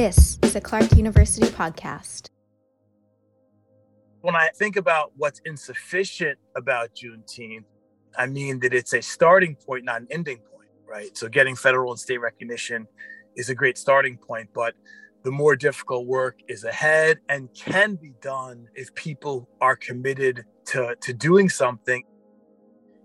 This is a Clark University podcast. When I think about what's insufficient about Juneteenth, I mean that it's a starting point, not an ending point, right? So getting federal and state recognition is a great starting point, but the more difficult work is ahead and can be done if people are committed to, to doing something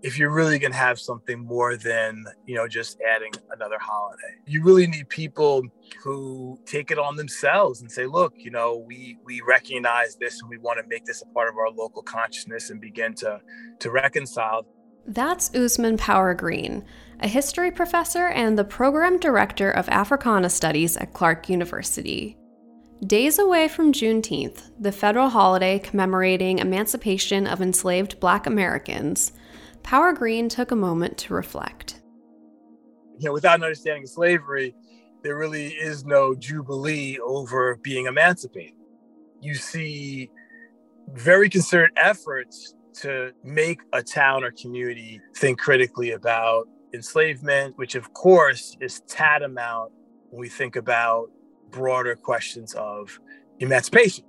if you're really going to have something more than you know just adding another holiday you really need people who take it on themselves and say look you know we we recognize this and we want to make this a part of our local consciousness and begin to to reconcile that's Ousmane Power-Greene, a history professor and the program director of Africana Studies at Clark University. Days away from Juneteenth, the federal holiday commemorating emancipation of enslaved black Americans, Power-Greene took a moment to reflect. You know, without an understanding of slavery, there really is no jubilee over being emancipated. You see very concerted efforts to make a town or community think critically about enslavement, which of course is tantamount when we think about broader questions of emancipation.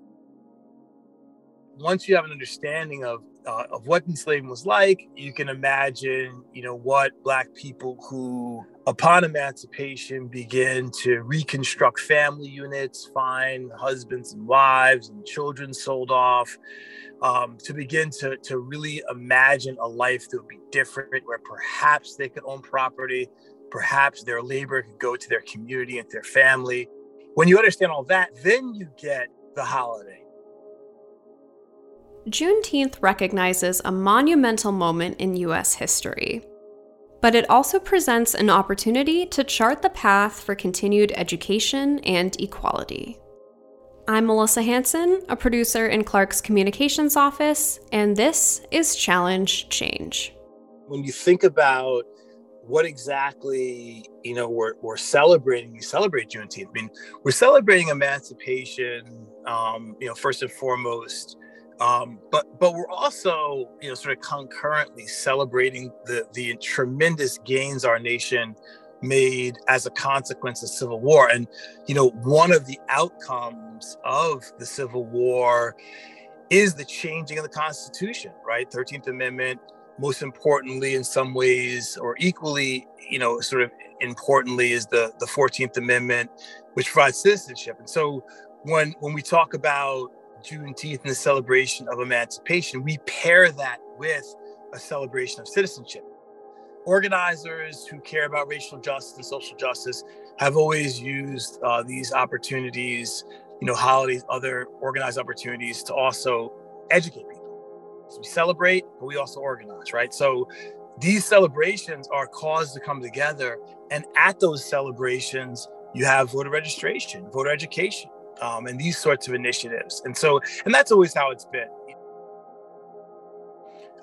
Once you have an understanding of uh, of what enslavement was like, you can imagine, you know, what Black people who, upon emancipation, begin to reconstruct family units, find husbands and wives and children sold off, um, to begin to, to really imagine a life that would be different, where perhaps they could own property, perhaps their labor could go to their community and their family. When you understand all that, then you get the holiday Juneteenth recognizes a monumental moment in U.S. history. But it also presents an opportunity to chart the path for continued education and equality. I'm Melissa Hanson, a producer in Clark's communications office, and this is Challenge Change. When you think about what exactly you know we're, we're celebrating you celebrate juneteenth i mean we're celebrating emancipation um, you know first and foremost um, but but we're also you know sort of concurrently celebrating the the tremendous gains our nation made as a consequence of civil war. And you know one of the outcomes of the civil war is the changing of the constitution right? 13th amendment most importantly in some ways or equally you know sort of importantly is the the 14th amendment which provides citizenship. And so when when we talk about Juneteenth and the celebration of emancipation, we pair that with a celebration of citizenship. Organizers who care about racial justice and social justice have always used uh, these opportunities, you know, holidays, other organized opportunities to also educate people. So we celebrate, but we also organize, right? So these celebrations are cause to come together. And at those celebrations, you have voter registration, voter education, um, and these sorts of initiatives. And so, and that's always how it's been.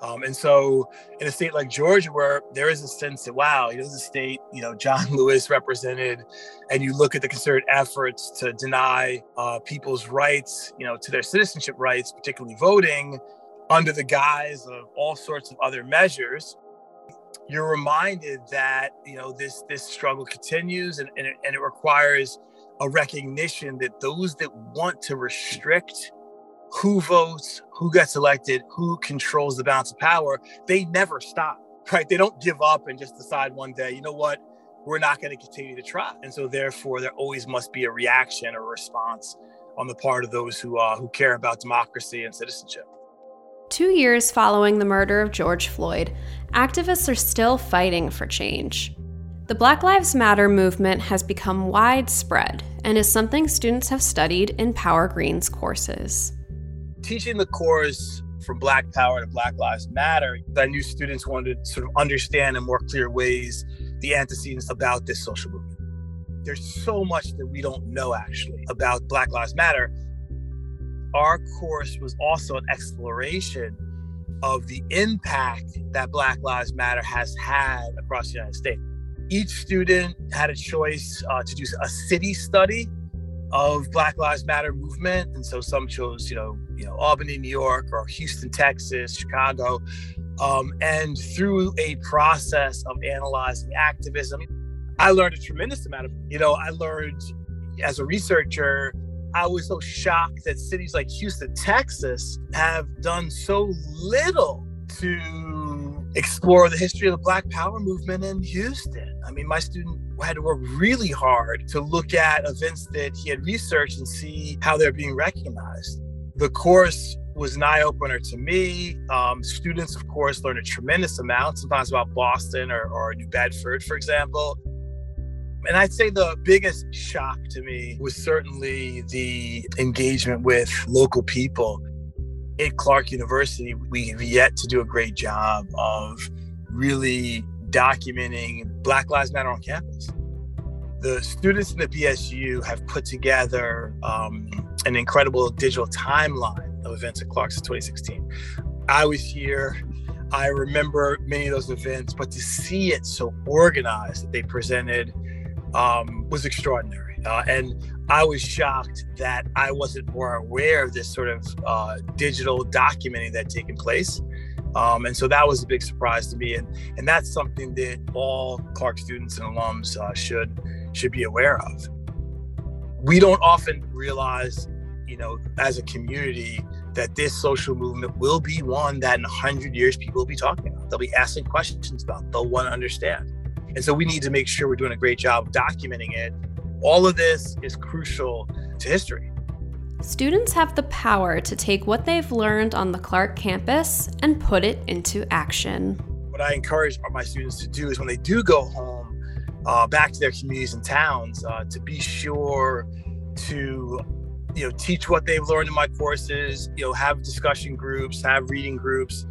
Um, and so, in a state like Georgia, where there is a sense that, wow, you know, the state, you know, John Lewis represented, and you look at the concerted efforts to deny uh, people's rights, you know, to their citizenship rights, particularly voting, under the guise of all sorts of other measures, you're reminded that, you know, this this struggle continues and, and, it, and it requires a recognition that those that want to restrict who votes, who gets elected, who controls the balance of power, they never stop, right? They don't give up and just decide one day, you know what, we're not going to continue to try. And so, therefore, there always must be a reaction or a response on the part of those who, uh, who care about democracy and citizenship. Two years following the murder of George Floyd, activists are still fighting for change. The Black Lives Matter movement has become widespread and is something students have studied in Power-Greene's courses. Teaching the course from Black Power to Black Lives Matter, I knew students wanted to sort of understand in more clear ways the antecedents about this social movement. There's so much that we don't know actually about Black Lives Matter. Our course was also an exploration of the impact that Black Lives Matter has had across the United States each student had a choice uh, to do a city study of Black Lives Matter movement, and so some chose, you know, you know, Albany, New York, or Houston, Texas, Chicago, um, and through a process of analyzing activism, I learned a tremendous amount of, you know, I learned as a researcher, I was so shocked that cities like Houston, Texas have done so little to explore the history of the Black Power movement in Houston. I mean, my student had to work really hard to look at events that he had researched and see how they're being recognized. The course was an eye opener to me. Um, students, of course, learned a tremendous amount, sometimes about Boston or, or New Bedford, for example. And I'd say the biggest shock to me was certainly the engagement with local people. At Clark University, we've yet to do a great job of really documenting Black Lives Matter on campus. The students in the BSU have put together um, an incredible digital timeline of events at Clark since 2016. I was here. I remember many of those events, but to see it so organized that they presented um, was extraordinary. Uh, and I was shocked that I wasn't more aware of this sort of uh, digital documenting that taken place. Um, and so that was a big surprise to me, and and that's something that all Clark students and alums uh, should should be aware of. We don't often realize, you know, as a community, that this social movement will be one that in hundred years people will be talking about. They'll be asking questions about. They'll want to understand, and so we need to make sure we're doing a great job documenting it. All of this is crucial to history. Students have the power to take what they've learned on the Clark campus and put it into action. What I encourage my students to do is when they do go home, uh, back to their communities and towns, uh, to be sure to you know teach what they've learned in my courses. You know, have discussion groups, have reading groups.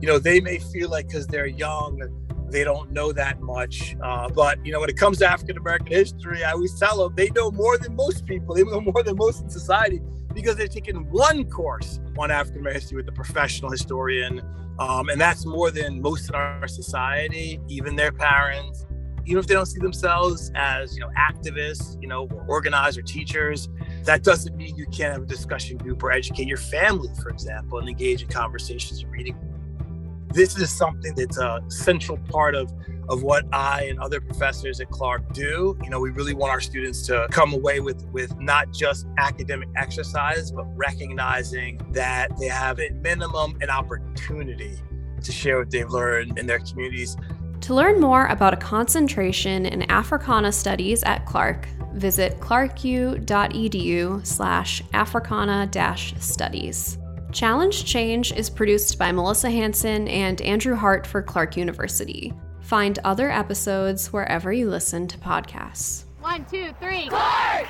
You know, they may feel like because they're young they don't know that much. Uh, but you know, when it comes to African American history, I always tell them they know more than most people. They know more than most in society because they've taken one course on African American history with a professional historian, um, and that's more than most in our society, even their parents. Even if they don't see themselves as you know activists, you know, or organizers or teachers, that doesn't mean you can't have a discussion group or educate your family, for example, and engage in conversations and reading this is something that's a central part of of what I and other professors at Clark do. You know, we really want our students to come away with with not just academic exercise, but recognizing that they have at minimum an opportunity to share what they've learned in their communities. To learn more about a concentration in Africana studies at Clark, visit clarku.edu slash africana-studies. Challenge Change is produced by Melissa Hanson and Andrew Hart for Clark University. Find other episodes wherever you listen to podcasts. One, two, three. Clark!